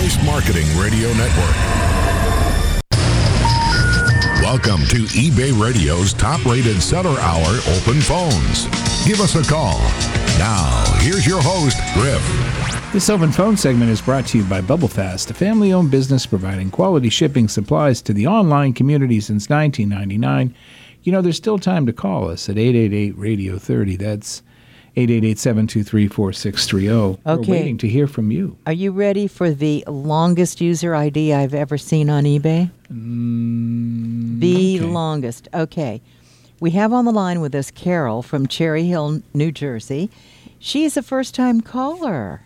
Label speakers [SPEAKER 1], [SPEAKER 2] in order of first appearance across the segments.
[SPEAKER 1] Voice Marketing Radio Network. Welcome to eBay Radio's top rated seller hour open phones. Give us a call. Now, here's your host, Griff.
[SPEAKER 2] This open phone segment is brought to you by BubbleFast, a family owned business providing quality shipping supplies to the online community since 1999. You know, there's still time to call us at 888 Radio 30. That's 888 723 4630. We're
[SPEAKER 3] Okay.
[SPEAKER 2] waiting to hear from you.
[SPEAKER 3] Are you ready for the longest user ID I've ever seen on eBay? Mm, the
[SPEAKER 2] okay.
[SPEAKER 3] longest. Okay. We have on the line with us Carol from Cherry Hill, New Jersey. She is a first time caller.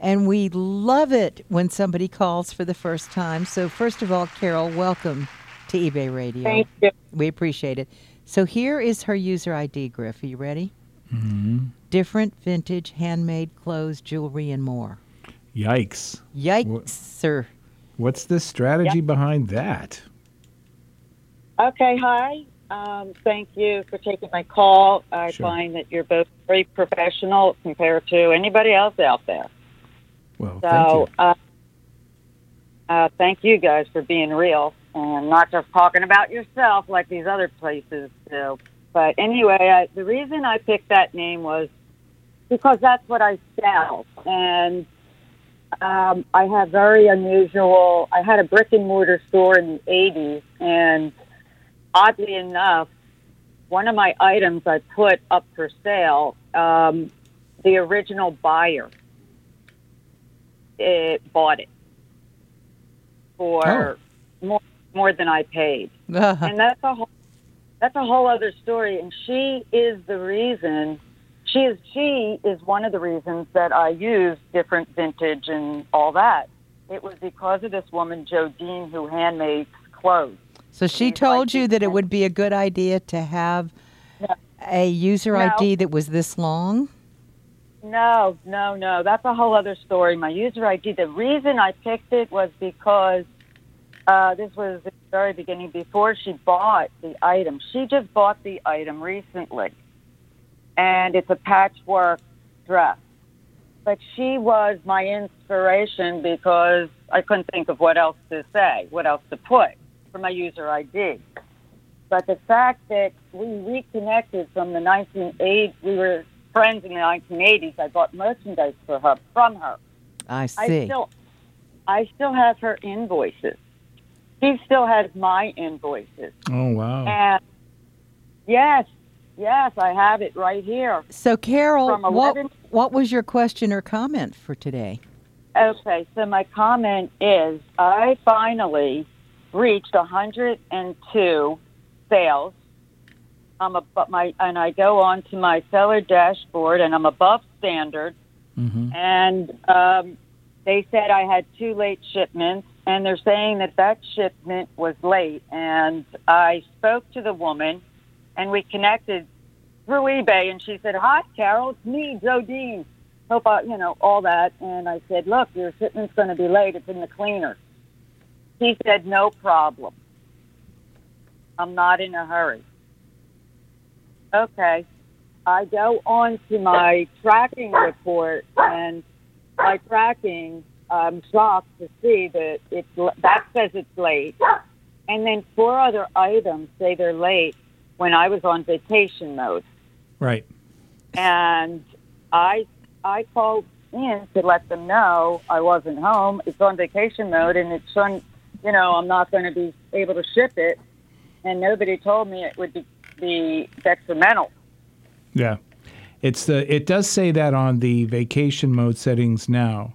[SPEAKER 3] And we love it when somebody calls for the first time. So, first of all, Carol, welcome to eBay Radio.
[SPEAKER 4] Thank you.
[SPEAKER 3] We appreciate it. So, here is her user ID, Griff. Are you ready? Mm-hmm. Different vintage handmade clothes, jewelry, and more.
[SPEAKER 2] Yikes.
[SPEAKER 3] Yikes, sir.
[SPEAKER 2] What's the strategy behind that?
[SPEAKER 4] Okay, hi. Um, thank you for taking my call. I
[SPEAKER 2] Sure.
[SPEAKER 4] find that you're both very professional compared to anybody else out there.
[SPEAKER 2] Well, thank you.
[SPEAKER 4] So, uh, uh, thank you guys for being real and not just talking about yourself like these other places do. But anyway, I, the reason I picked that name was because that's what I sell. And um, I have very unusual, I had a brick and mortar store in the 80s. And oddly enough, one of my items I put up for sale, um, the original buyer it bought it for more more than I paid, and that's a whole that's a whole other story. And she is the reason. She is she is one of the reasons that I use different vintage and all that. It was because of this woman, Jodine, who handmakes clothes.
[SPEAKER 3] So she
[SPEAKER 4] She's
[SPEAKER 3] told
[SPEAKER 4] like
[SPEAKER 3] you that it would be a good idea to have
[SPEAKER 4] No.
[SPEAKER 3] a user
[SPEAKER 4] No.
[SPEAKER 3] ID that was this long?
[SPEAKER 4] No, no, no. That's a whole other story. My user ID. The reason I picked it was because uh, this was the very beginning before she bought the item. She just bought the item recently, and it's a patchwork dress. But she was my inspiration because I couldn't think of what else to say, what else to put for my user ID. But the fact that we reconnected from the 1980s, we were friends in the 1980s. I bought merchandise for her from her.
[SPEAKER 3] I
[SPEAKER 4] I
[SPEAKER 3] see.
[SPEAKER 4] still, I still have her invoices. She still has my invoices.
[SPEAKER 2] Oh, wow.
[SPEAKER 4] And yes, yes, I have it right here.
[SPEAKER 3] so Carol,
[SPEAKER 4] From
[SPEAKER 3] what what was your question or comment for today?
[SPEAKER 4] Okay, so my comment is I finally reached 102 sales. I'm a, but my and I go on to my seller dashboard and I'm above standard.
[SPEAKER 2] Mhm.
[SPEAKER 4] And um, they said I had two late shipments, and they're saying that that shipment was late. And I spoke to the woman, and we connected through eBay, and she said, "Hi, Carol, it's me, Jodine. Hope I, you know all that." And I said, "Look, your shipment's going to be late. It's in the cleaner." She said, "No problem. I'm not in a hurry." Okay. I go on to my tracking report, and my tracking, Um, I'm shocked to see that it's that says it's late, and then four other items say they're late when I was on vacation mode,
[SPEAKER 2] Right.
[SPEAKER 4] and I I called in to let them know I wasn't home. It's on vacation mode, and it's on. You know, I'm not going to be able to ship it, and nobody told me it would be, be detrimental.
[SPEAKER 2] Yeah. It's the it does say that on the vacation mode settings now.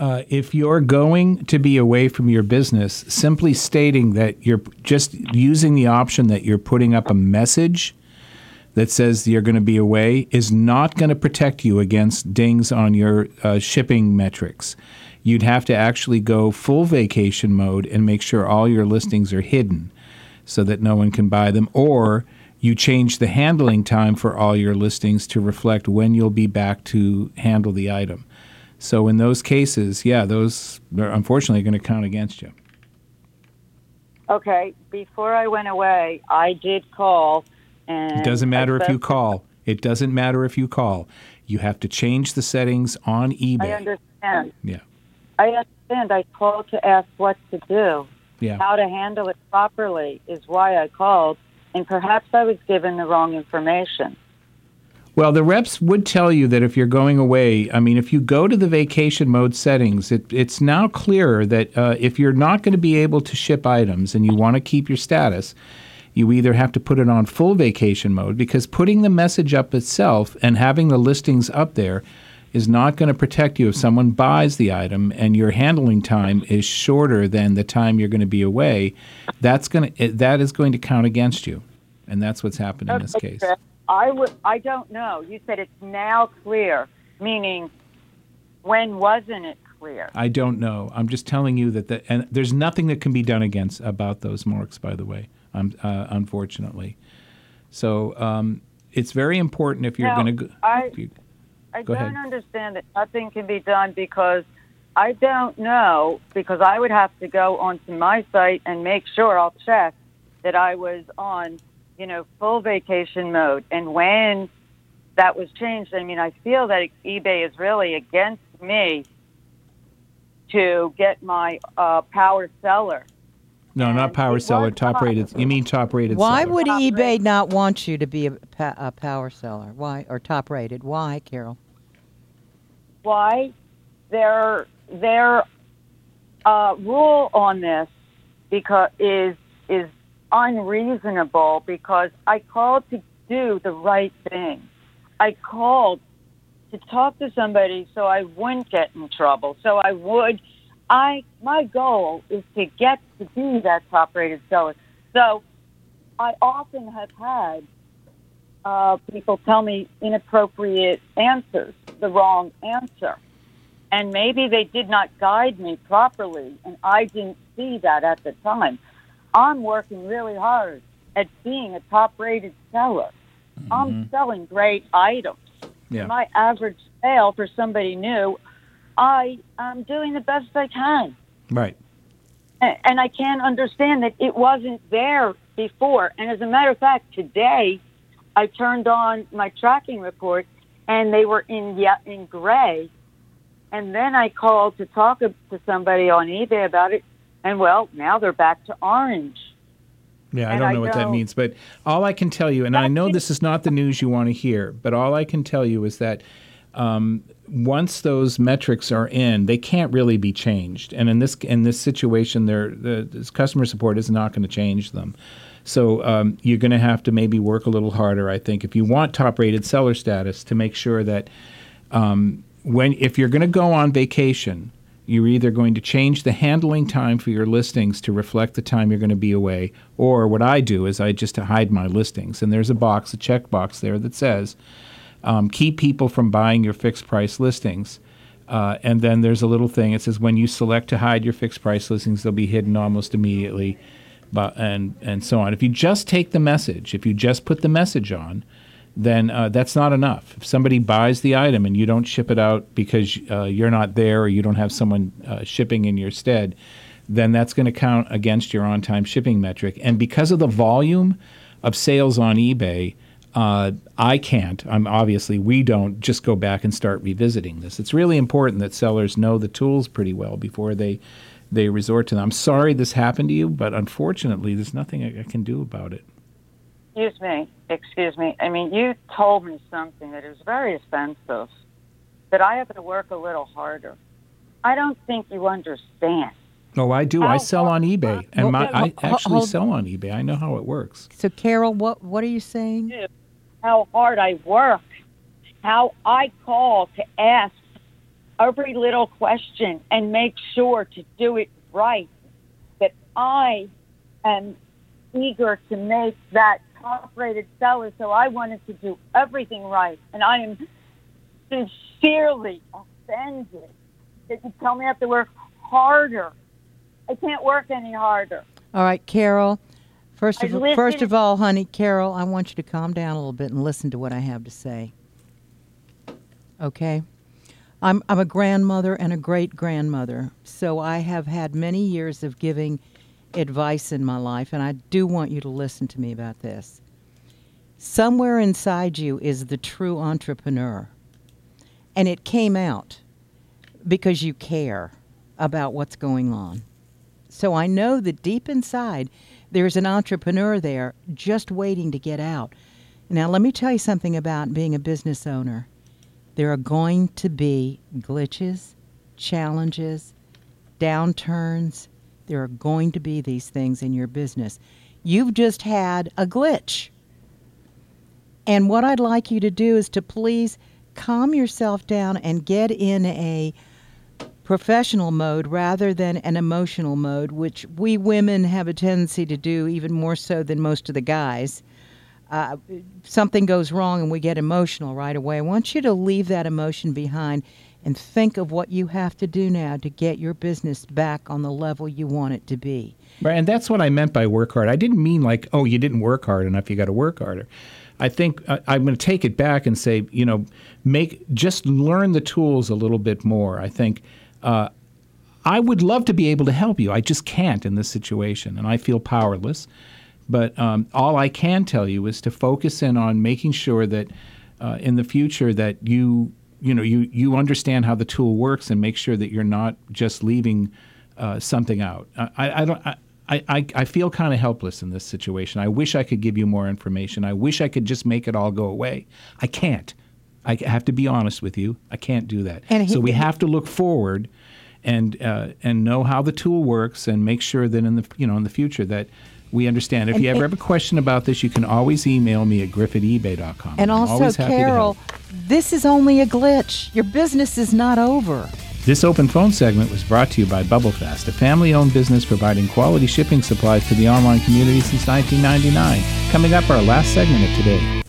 [SPEAKER 2] Uh, if you're going to be away from your business, simply stating that you're just using the option that you're putting up a message that says you're going to be away is not going to protect you against dings on your uh, shipping metrics. You'd have to actually go full vacation mode and make sure all your listings are hidden so that no one can buy them, or you change the handling time for all your listings to reflect when you'll be back to handle the item. So in those cases, yeah, those are unfortunately going to count against you.
[SPEAKER 4] Okay, before I went away, I did call, and
[SPEAKER 2] It doesn't matter if you call. It doesn't matter if you call. You have to change the settings on eBay.
[SPEAKER 4] I understand.
[SPEAKER 2] Yeah.
[SPEAKER 4] I understand. I called to ask what to do,
[SPEAKER 2] Yeah.
[SPEAKER 4] how to handle it properly is why I called, and perhaps I was given the wrong information.
[SPEAKER 2] Well, the reps would tell you that if you're going away, I mean, if you go to the vacation mode settings, it, it's now clearer that uh, if you're not going to be able to ship items and you want to keep your status, you either have to put it on full vacation mode because putting the message up itself and having the listings up there is not going to protect you if someone buys the item and your handling time is shorter than the time you're going to be away. That's going to that is going to count against you, and that's what's happened in this case.
[SPEAKER 4] I would. I don't know. You said it's now clear, meaning when wasn't it clear?
[SPEAKER 2] I don't know. I'm just telling you that the, and there's nothing that can be done against about those marks. By the way, um, uh, unfortunately, so um, it's very important if you're going to.
[SPEAKER 4] I-
[SPEAKER 2] You,
[SPEAKER 4] I
[SPEAKER 2] Go
[SPEAKER 4] don't
[SPEAKER 2] ahead.
[SPEAKER 4] understand that nothing can be done because I don't know because I would have to go onto my site and make sure I'll check that I was on, you know, full vacation mode. And when that was changed, I mean, I feel that eBay is really against me to get my uh, power seller.
[SPEAKER 2] no, not power seller.
[SPEAKER 4] was
[SPEAKER 2] Top rated. You mean top rated?
[SPEAKER 3] Why
[SPEAKER 2] seller.
[SPEAKER 3] would
[SPEAKER 4] Top
[SPEAKER 3] eBay
[SPEAKER 4] rated.
[SPEAKER 3] not want you to be a, pa- a power seller? Why or top rated? Why, Carol?
[SPEAKER 4] why their their uh, rule on this because is is unreasonable because I called to do the right thing. I called to talk to somebody so I wouldn't get in trouble. So I would I my goal is to get to be that top rated seller. So I often have had uh, people tell me inappropriate answers, the wrong answer. And maybe they did not guide me properly, and I didn't see that at the time. I'm working really hard at being a top rated seller. I'm mm-hmm. selling great items.
[SPEAKER 2] Yeah.
[SPEAKER 4] My average sale for somebody new, I am doing the best I can.
[SPEAKER 2] Right.
[SPEAKER 4] A- And I can't understand that it wasn't there before. And as a matter of fact, today I turned on my tracking report and they were in in gray. And then I called to talk to somebody on eBay about it. And well, now they're back to orange.
[SPEAKER 2] Yeah, I
[SPEAKER 4] And
[SPEAKER 2] don't
[SPEAKER 4] I
[SPEAKER 2] know what that means, but all I can tell you, and I know this is not the news you want to hear, but all I can tell you is that um, once those metrics are in, they can't really be changed. And in this in this situation, there the this customer support is not going to change them. So um, you're going to have to maybe work a little harder, I think, if you want top-rated seller status, to make sure that um, when if you're going to go on vacation, you're either going to change the handling time for your listings to reflect the time you're going to be away, or what I do is I just hide my listings, and there's a box, a check box there that says um, keep people from buying your fixed price listings. Uh, and then there's a little thing. It says when you select to hide your fixed price listings, they'll be hidden almost immediately, but and and so on. If you just take the message, if you just put the message on, then uh, that's not enough. If somebody buys the item and you don't ship it out because uh, you're not there or you don't have someone uh, shipping in your stead, then that's going to count against your on-time shipping metric. And because of the volume of sales on eBay, uh, I can't. I'm obviously we don't just go back and start revisiting this. It's really important that sellers know the tools pretty well before they they resort to them. I'm sorry this happened to you, but unfortunately, there's nothing I, I can do about it.
[SPEAKER 4] Excuse me. Excuse me. I mean, you told me something that is very offensive, that I have to work a little harder. I don't think you understand.
[SPEAKER 2] Oh, I do. I
[SPEAKER 4] How
[SPEAKER 2] sell on eBay, and
[SPEAKER 3] Well,
[SPEAKER 2] my, I actually
[SPEAKER 3] hold-
[SPEAKER 2] sell on eBay. I know how it works.
[SPEAKER 3] So, Carol, what what are you saying?
[SPEAKER 4] how hard I work, how I call to ask every little question and make sure to do it right. That I am eager to make that top rated seller, so I wanted to do everything right. And I am sincerely offended that you tell me I have to work harder. I can't work any harder.
[SPEAKER 3] All right, Carol. First of first of all, honey, Carol, I want you to calm down a little bit and listen to what I have to say. Okay? I'm I'm a grandmother and a great grandmother, so I have had many years of giving advice in my life, and I do want you to listen to me about this. Somewhere inside you is the true entrepreneur, and it came out because you care about what's going on. So I know that deep inside, there's an entrepreneur there just waiting to get out. Now, let me tell you something about being a business owner. There are going to be glitches, challenges, downturns. There are going to be these things in your business. You've just had a glitch. And what I'd like you to do is to please calm yourself down and get in a professional mode rather than an emotional mode, which we women have a tendency to do even more so than most of the guys. Uh, something goes wrong and we get emotional right away. I want you to leave that emotion behind and think of what you have to do now to get your business back on the level you want it to be.
[SPEAKER 2] Right, and that's what I meant by work hard. I didn't mean like, oh, you didn't work hard enough, you got to work harder. I think uh, I'm going to take it back and say, you know, make just learn the tools a little bit more. I think uh, I would love to be able to help you. I just can't in this situation, and I feel powerless. But um, all I can tell you is to focus in on making sure that uh, in the future that you you know you you understand how the tool works and make sure that you're not just leaving uh, something out. I, I don't. I, I, I feel kind of helpless in this situation. I wish I could give you more information. I wish I could just make it all go away. I can't. I have to be honest with you. I can't do that. He, so we have to look forward and uh, and know how the tool works and make sure that in the you know in the future that we understand. If and, you ever have a question about this, you can always email me at griff at ebay.com.
[SPEAKER 3] And
[SPEAKER 2] I'm
[SPEAKER 3] also, Carol, this is only a glitch. Your business is not over.
[SPEAKER 2] This open phone segment was brought to you by BubbleFast, a family owned business providing quality shipping supplies to the online community since 1999. Coming up, our last segment of today.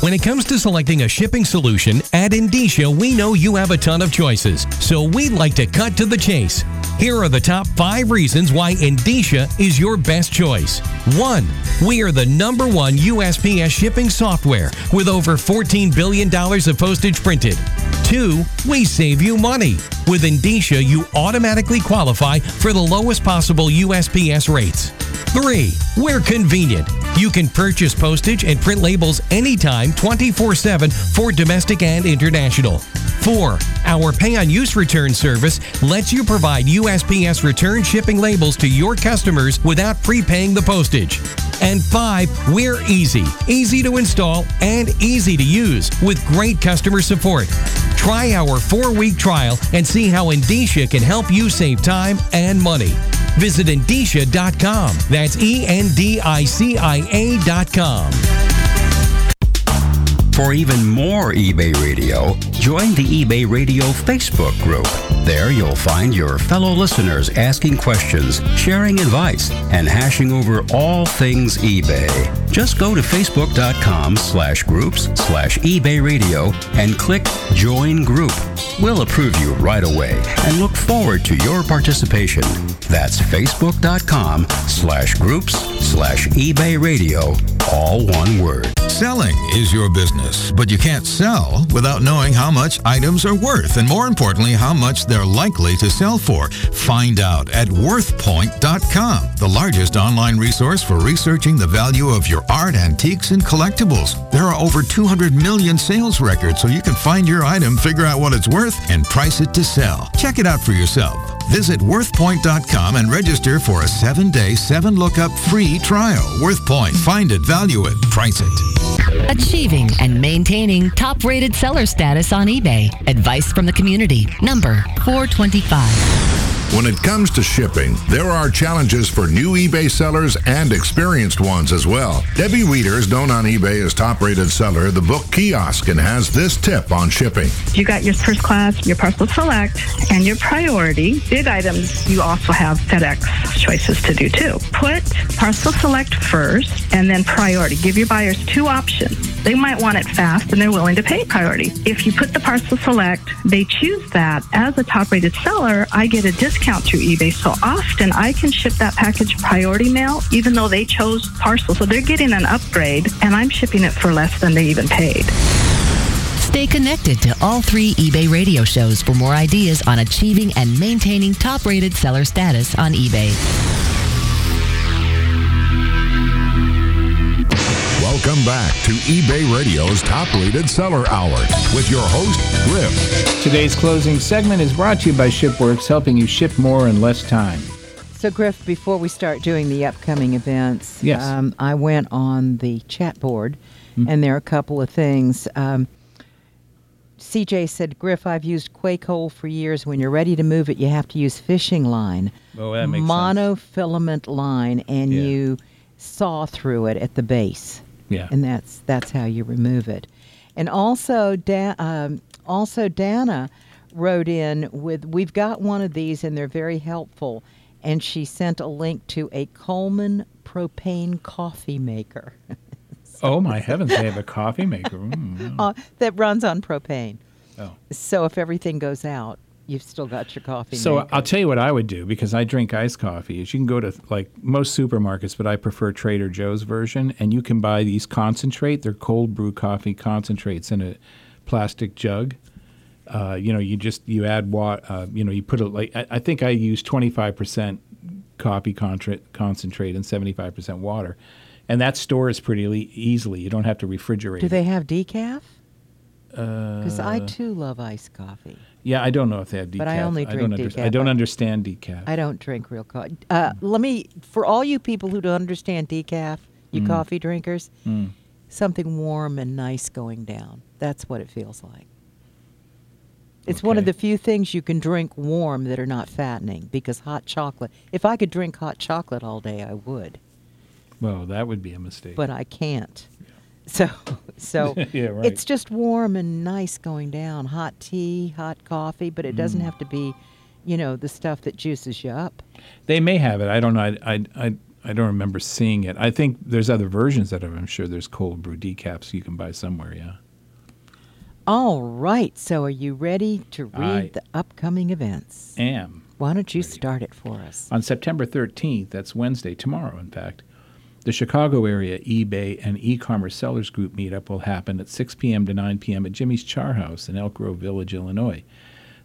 [SPEAKER 5] When it comes to selecting a shipping solution, at Endicia, we know you have a ton of choices, so we'd like to cut to the chase. Here are the top five reasons why Endicia is your best choice. One, we are the number one USPS shipping software with over $14 billion of postage printed. Two, we save you money. With Endicia, you automatically qualify for the lowest possible USPS rates. Three, we're convenient. You can purchase postage and print labels anytime 24 7 for domestic and international. 4. Our pay on use return service lets you provide USPS return shipping labels to your customers without prepaying the postage. And 5. We're easy, easy to install, and easy to use with great customer support. Try our four week trial and see how Endicia can help you save time and money. Visit Endicia.com. That's E N D I C I A.com.
[SPEAKER 6] For even more eBay Radio, join the eBay Radio Facebook group. There you'll find your fellow listeners asking questions, sharing advice, and hashing over all things eBay. Just go to facebook.com slash groups slash eBay Radio and click Join Group. We'll approve you right away and look forward to your participation. That's facebook.com slash groups slash eBay Radio, all one word.
[SPEAKER 1] Selling is your business, but you can't sell without knowing how much items are worth and more importantly, how much they're likely to sell for. Find out at worthpoint.com, the largest online resource for researching the value of your art, antiques, and collectibles. There are over 200 million sales records so you can find your item, figure out what it's worth, and price it to sell. Check it out for yourself. Visit worthpoint.com and register for a seven day, seven lookup free trial. WorthPoint. Find it, value it, price it.
[SPEAKER 7] Achieving and maintaining top rated seller status on eBay. Advice from the community. Number 425.
[SPEAKER 1] When it comes to shipping, there are challenges for new eBay sellers and experienced ones as well. Debbie Wieters, known on eBay as top rated seller, the book kiosk, and has this tip on shipping.
[SPEAKER 8] You got your first class, your parcel select, and your priority. Big items, you also have FedEx choices to do too. Put parcel select first and then priority. Give your buyers two options. They might want it fast and they're willing to pay priority. If you put the parcel select, they choose that. As a top rated seller, I get a discount discount through eBay. So often I can ship that package priority mail, even though they chose parcel. So they're getting an upgrade, and I'm shipping it for less than they even paid.
[SPEAKER 7] Stay connected to all three eBay radio shows for more ideas on achieving and maintaining top rated seller status on eBay.
[SPEAKER 9] Welcome back to eBay Radio's top rated seller hour with your host, Griff.
[SPEAKER 2] Today's closing segment is brought to you by ShipWorks, helping you ship more in less time.
[SPEAKER 3] So, Griff, before we start doing the upcoming events,
[SPEAKER 2] Yes.
[SPEAKER 3] um, I went on the chat board,
[SPEAKER 2] Mm-hmm.
[SPEAKER 3] and there are a couple of things. Um, CJ said, Griff, I've used Quakehold for years. When you're ready to move it, you have to use fishing line,
[SPEAKER 2] Oh, that makes sense.
[SPEAKER 3] monofilament line, and
[SPEAKER 2] Yeah.
[SPEAKER 3] you saw through it at the base.
[SPEAKER 2] Yeah.
[SPEAKER 3] and that's that's how you remove it. And also, da- um, also Dana wrote in with we've got one of these and they're very helpful. And she sent a link to a Coleman propane coffee maker
[SPEAKER 2] Oh my heavens! They have a coffee maker. Mm,
[SPEAKER 3] uh, that runs on propane.
[SPEAKER 2] Oh.
[SPEAKER 3] So if everything goes out, you've still got your coffee.
[SPEAKER 2] So
[SPEAKER 3] maker.
[SPEAKER 2] I'll tell you what I would do because I drink iced coffee. Is you can go to like most supermarkets, but I prefer Trader Joe's version, and you can buy these concentrate. They're cold brew coffee concentrates in a plastic jug. Uh, you know, you just you add water. Uh, you know, you put it like I, I think I use twenty five percent coffee contra- concentrate and seventy five percent water, and that stores pretty le- easily. You don't have to refrigerate.
[SPEAKER 3] do
[SPEAKER 2] it.
[SPEAKER 3] they have decaf? Because
[SPEAKER 2] Uh,
[SPEAKER 3] I too love iced coffee.
[SPEAKER 2] Yeah, I don't know if they have decaf.
[SPEAKER 3] But I only
[SPEAKER 2] don't
[SPEAKER 3] drink
[SPEAKER 2] under-
[SPEAKER 3] decaf.
[SPEAKER 2] I don't understand decaf.
[SPEAKER 3] I don't drink real coffee. Uh, let me, for all you people who don't understand decaf, you
[SPEAKER 2] Mm.
[SPEAKER 3] coffee drinkers,
[SPEAKER 2] Mm.
[SPEAKER 3] something warm and nice going down. That's what it feels like. It's one of the few things you can drink warm that are not fattening because hot chocolate. If I could drink hot chocolate all day, I would,
[SPEAKER 2] Well, that would be a mistake.
[SPEAKER 3] but I can't. So, so
[SPEAKER 2] Yeah, right.
[SPEAKER 3] it's just warm and nice going down. Hot tea, hot coffee, but it doesn't
[SPEAKER 2] Mm.
[SPEAKER 3] have to be, you know, the stuff that juices you up.
[SPEAKER 2] They may have it. I don't know. I, I, I, I don't remember seeing it. I think there's other versions of it. I'm sure there's cold brew decaps you can buy somewhere. Yeah.
[SPEAKER 3] All right. So, are you ready to read
[SPEAKER 2] I
[SPEAKER 3] the upcoming events?
[SPEAKER 2] Am
[SPEAKER 3] Why don't you start it for us?
[SPEAKER 2] on September 13th. That's Wednesday, tomorrow, in fact. The Chicago area eBay and e-commerce sellers group meetup will happen at 6 p.m. to 9 p.m. at Jimmy's Char House in Elk Grove Village, Illinois.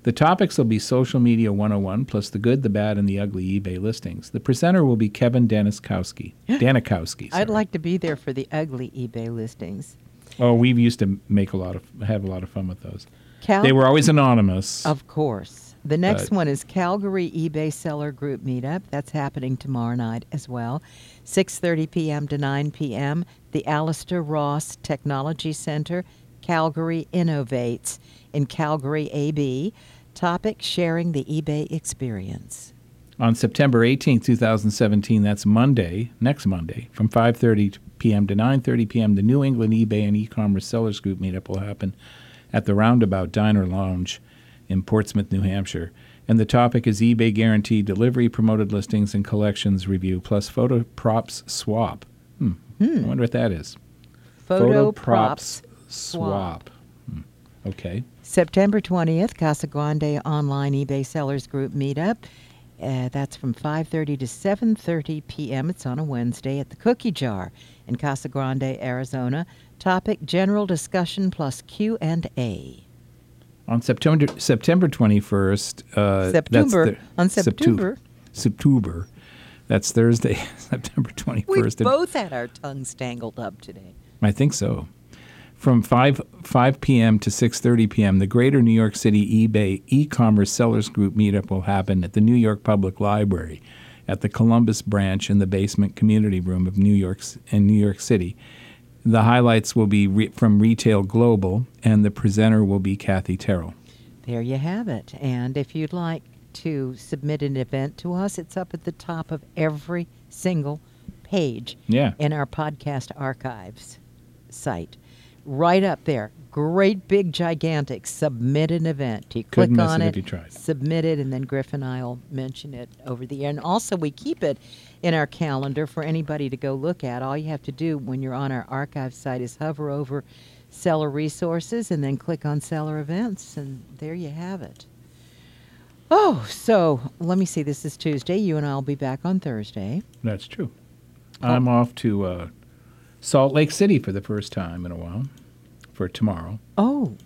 [SPEAKER 2] The topics will be social media 101 plus the good, the bad, and the ugly eBay listings. The presenter will be Kevin Daniskowski. Danikowski.
[SPEAKER 3] I'd like to be there for the ugly eBay listings.
[SPEAKER 2] Oh, we used to make a lot of have a lot of fun with those.
[SPEAKER 3] Cal-
[SPEAKER 2] They were always anonymous.
[SPEAKER 3] Of course. The next one is Calgary eBay Seller Group Meetup. That's happening tomorrow night as well. 6:30 p.m. to 9 p.m. The Alastair Ross Technology Center, Calgary Innovates in Calgary AB. Topic sharing the eBay experience.
[SPEAKER 2] On September 18, 2017, that's Monday, next Monday, from 5:30 p.m. to 9:30 p.m., the New England eBay and e-commerce sellers group meetup will happen at the Roundabout Diner Lounge in Portsmouth, New Hampshire. And the topic is eBay guaranteed delivery, promoted listings, and collections review, plus photo props swap. Hmm. I wonder what that is.
[SPEAKER 3] Photo,
[SPEAKER 2] props
[SPEAKER 3] props
[SPEAKER 2] swap. Hmm. Okay.
[SPEAKER 3] September 20th, Casa Grande Online eBay Sellers Group Meetup. Uh, that's from 5:30 to 7:30 p.m. It's on a Wednesday at the Cookie Jar in Casa Grande, Arizona. Topic: General discussion plus Q and A.
[SPEAKER 2] On September September 21st, uh,
[SPEAKER 3] September.
[SPEAKER 2] the-
[SPEAKER 3] On September.
[SPEAKER 2] September. That's Thursday, September 21st.
[SPEAKER 3] We both had our tongues tangled up today.
[SPEAKER 2] I think so. From 5 5 p.m. to 6:30 p.m., the Greater New York City eBay e-commerce sellers group meetup will happen at the New York Public Library, at the Columbus branch in the basement community room of New York's in New York City. The highlights will be re- from Retail Global, and the presenter will be Kathy Terrell.
[SPEAKER 3] There you have it. And if you'd like to submit an event to us, it's up at the top of every single page
[SPEAKER 2] Yeah.
[SPEAKER 3] in our podcast archives site. Right up there. Great big gigantic submit an event. You click
[SPEAKER 2] Couldn't miss
[SPEAKER 3] on
[SPEAKER 2] it
[SPEAKER 3] it,
[SPEAKER 2] if you tried.
[SPEAKER 3] submit it, and then Griff and I'll mention it over the air. And also we keep it in our calendar for anybody to go look at. All you have to do when you're on our archive site is hover over seller resources and then click on seller events and there you have it. Oh, so let me see. This is Tuesday. You and I will be back on Thursday.
[SPEAKER 2] That's true.
[SPEAKER 3] Oh.
[SPEAKER 2] I'm off to uh, Salt Lake City for the first time in a while for tomorrow.
[SPEAKER 3] Oh,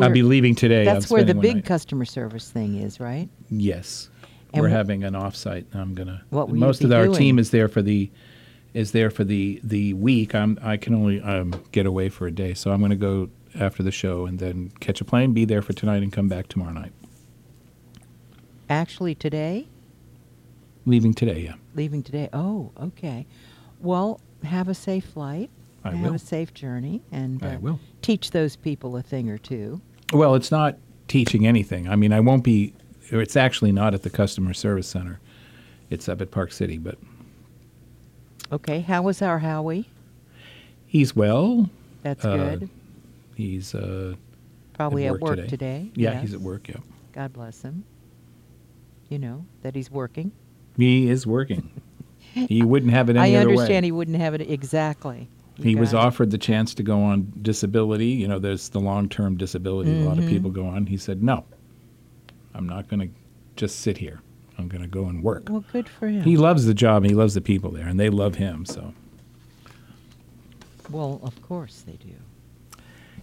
[SPEAKER 2] I'll be leaving today.
[SPEAKER 3] That's
[SPEAKER 2] I'm
[SPEAKER 3] where the big
[SPEAKER 2] night-
[SPEAKER 3] customer service thing is, right?
[SPEAKER 2] Yes.
[SPEAKER 3] And
[SPEAKER 2] We're
[SPEAKER 3] wh-
[SPEAKER 2] having an offsite. I'm gonna.
[SPEAKER 3] What
[SPEAKER 2] most of our
[SPEAKER 3] doing?
[SPEAKER 2] team is there for the is there for the the week. I'm I can only um, get away for a day, so I'm going to go after the show and then catch a plane, be there for tonight, and come back tomorrow night.
[SPEAKER 3] Actually, today?
[SPEAKER 2] Leaving today, yeah.
[SPEAKER 3] Leaving today. Oh, okay. Well, have a safe flight.
[SPEAKER 2] I
[SPEAKER 3] have
[SPEAKER 2] will.
[SPEAKER 3] a safe journey, and
[SPEAKER 2] I
[SPEAKER 3] uh,
[SPEAKER 2] will.
[SPEAKER 3] teach those people a thing or two.
[SPEAKER 2] Well, it's not teaching anything. I mean, I won't be. Or It's actually not at the customer service center. It's up at Park City, but
[SPEAKER 3] Okay. How was our Howie?
[SPEAKER 2] he's well.
[SPEAKER 3] That's
[SPEAKER 2] Uh,
[SPEAKER 3] good.
[SPEAKER 2] He's uh,
[SPEAKER 3] Probably
[SPEAKER 2] at
[SPEAKER 3] at
[SPEAKER 2] work
[SPEAKER 3] work
[SPEAKER 2] today.
[SPEAKER 3] today.
[SPEAKER 2] yeah, he's at work. Yeah,
[SPEAKER 3] God bless him. You know that he's working.
[SPEAKER 2] he is working. he wouldn't have it
[SPEAKER 3] I
[SPEAKER 2] any other way.
[SPEAKER 3] understand he wouldn't have it exactly. You
[SPEAKER 2] he was
[SPEAKER 3] it.
[SPEAKER 2] offered the chance to go on disability. You know, there's the long-term disability a lot of
[SPEAKER 3] Mhm.
[SPEAKER 2] people go on. He said, "No, I'm not going to just sit here. I'm going to go and work."
[SPEAKER 3] Well, good for him.
[SPEAKER 2] He loves the job. and He loves the people there, and they love him. So
[SPEAKER 3] well, of course they do.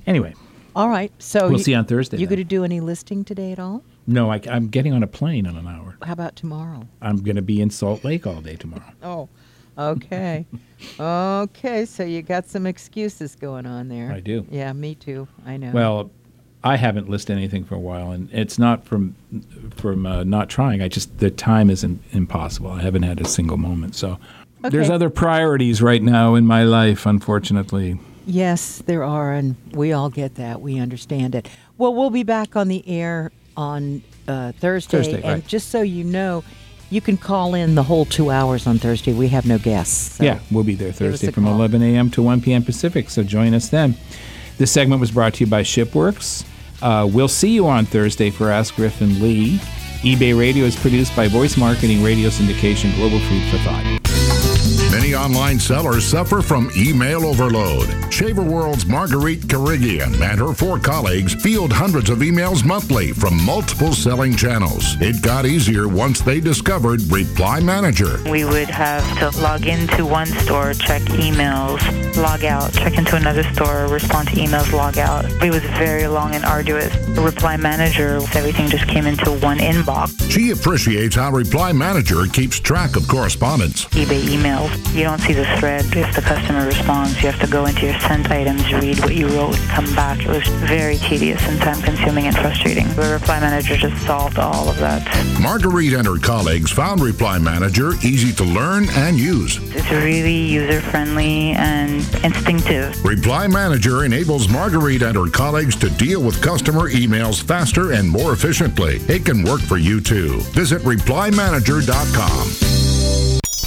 [SPEAKER 2] anyway,
[SPEAKER 3] All right. So
[SPEAKER 2] We'll
[SPEAKER 3] you-
[SPEAKER 2] see on Thursday
[SPEAKER 3] You going to do any listing today at all?
[SPEAKER 2] no, I, am getting on a plane in an hour.
[SPEAKER 3] How about tomorrow?
[SPEAKER 2] I'm going to be in Salt Lake all day tomorrow.
[SPEAKER 3] Oh, okay. okay, so you got some excuses going on there.
[SPEAKER 2] I do.
[SPEAKER 3] Yeah, me too. I know.
[SPEAKER 2] Well, I haven't listed anything for a while, and it's not from from uh, not trying. I just the time isn't impossible. I haven't had a single moment. So there's other priorities right now in my life, unfortunately.
[SPEAKER 3] Yes, there are, and we all get that. We understand it. Well, we'll be back on the air on uh, Thursday.
[SPEAKER 2] Thursday,
[SPEAKER 3] and
[SPEAKER 2] right.
[SPEAKER 3] just so you know, you can call in the whole two hours on Thursday. We have no guests. so-
[SPEAKER 2] yeah, we'll be there Thursday from
[SPEAKER 3] call.
[SPEAKER 2] 11 a.m. to 1 p.m. Pacific. So join us then. This segment was brought to you by Shipworks. Uh, we'll see you on Thursday for Ask Griff and Lee. eBay Radio is produced by Voice Marketing Radio Syndication Global Food for Thought.
[SPEAKER 9] Many online sellers suffer from email overload. Shaver World's Marguerite Carrigian and her four colleagues field hundreds of emails monthly from multiple selling channels. It got easier once they discovered Reply Manager.
[SPEAKER 10] We would have to log into one store, check emails, log out, check into another store, respond to emails, log out. It was very long and arduous. Reply Manager, everything just came into one inbox.
[SPEAKER 9] She appreciates how Reply Manager keeps track of correspondence.
[SPEAKER 10] eBay emails, you don't see the thread. If the customer responds, you have to go into your sent items, read what you wrote, come back. It was very tedious and time consuming and frustrating. The Reply Manager just solved all of that.
[SPEAKER 9] Marguerite and her colleagues found Reply Manager easy to learn and use.
[SPEAKER 10] It's really user friendly and instinctive.
[SPEAKER 9] Reply Manager enables Marguerite and her colleagues to deal with customer emails faster and more efficiently. It can work for you too. Visit ReplyManager.com.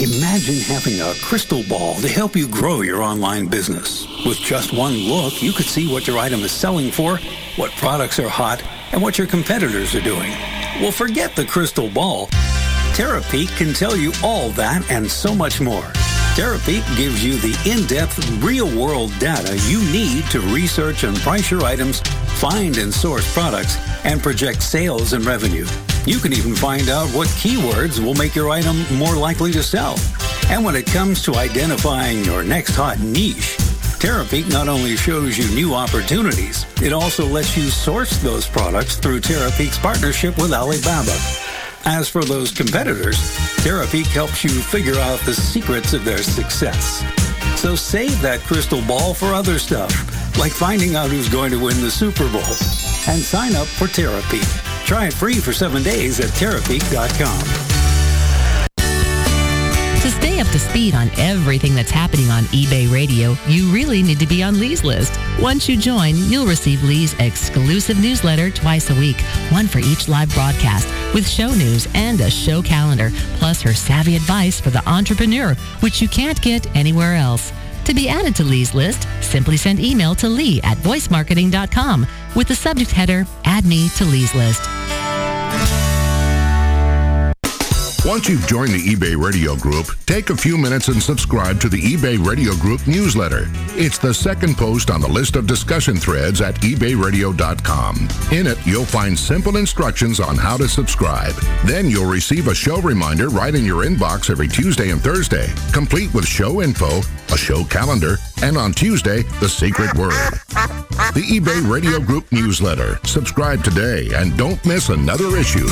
[SPEAKER 11] Imagine having a crystal ball to help you grow your online business. With just one look, you could see what your item is selling for, what products are hot, and what your competitors are doing. Well, forget the crystal ball. Terapeak can tell you all that and so much more. Terapeak gives you the in-depth, real-world data you need to research and price your items, find and source products, and project sales and revenue. You can even find out what keywords will make your item more likely to sell. And when it comes to identifying your next hot niche, Terapeak not only shows you new opportunities, it also lets you source those products through Terapeak's partnership with Alibaba. As for those competitors, Terapeak helps you figure out the secrets of their success. So save that crystal ball for other stuff, like finding out who's going to win the Super Bowl. And sign up for Terapeak. Try it free for seven days at Terapeak.com.
[SPEAKER 7] To stay up to speed on everything that's happening on eBay Radio, you really need to be on Lee's list. Once you join, you'll receive Lee's exclusive newsletter twice a week, one for each live broadcast, with show news and a show calendar, plus her savvy advice for the entrepreneur, which you can't get anywhere else. To be added to Lee's list, simply send email to lee at voicemarketing.com with the subject header, Add Me to Lee's List.
[SPEAKER 9] Once you've joined the eBay Radio Group, take a few minutes and subscribe to the eBay Radio Group newsletter. It's the second post on the list of discussion threads at ebayradio.com. In it, you'll find simple instructions on how to subscribe. Then you'll receive a show reminder right in your inbox every Tuesday and Thursday, complete with show info, a show calendar, and on Tuesday, the secret word. The eBay Radio Group newsletter. Subscribe today and don't miss another issue.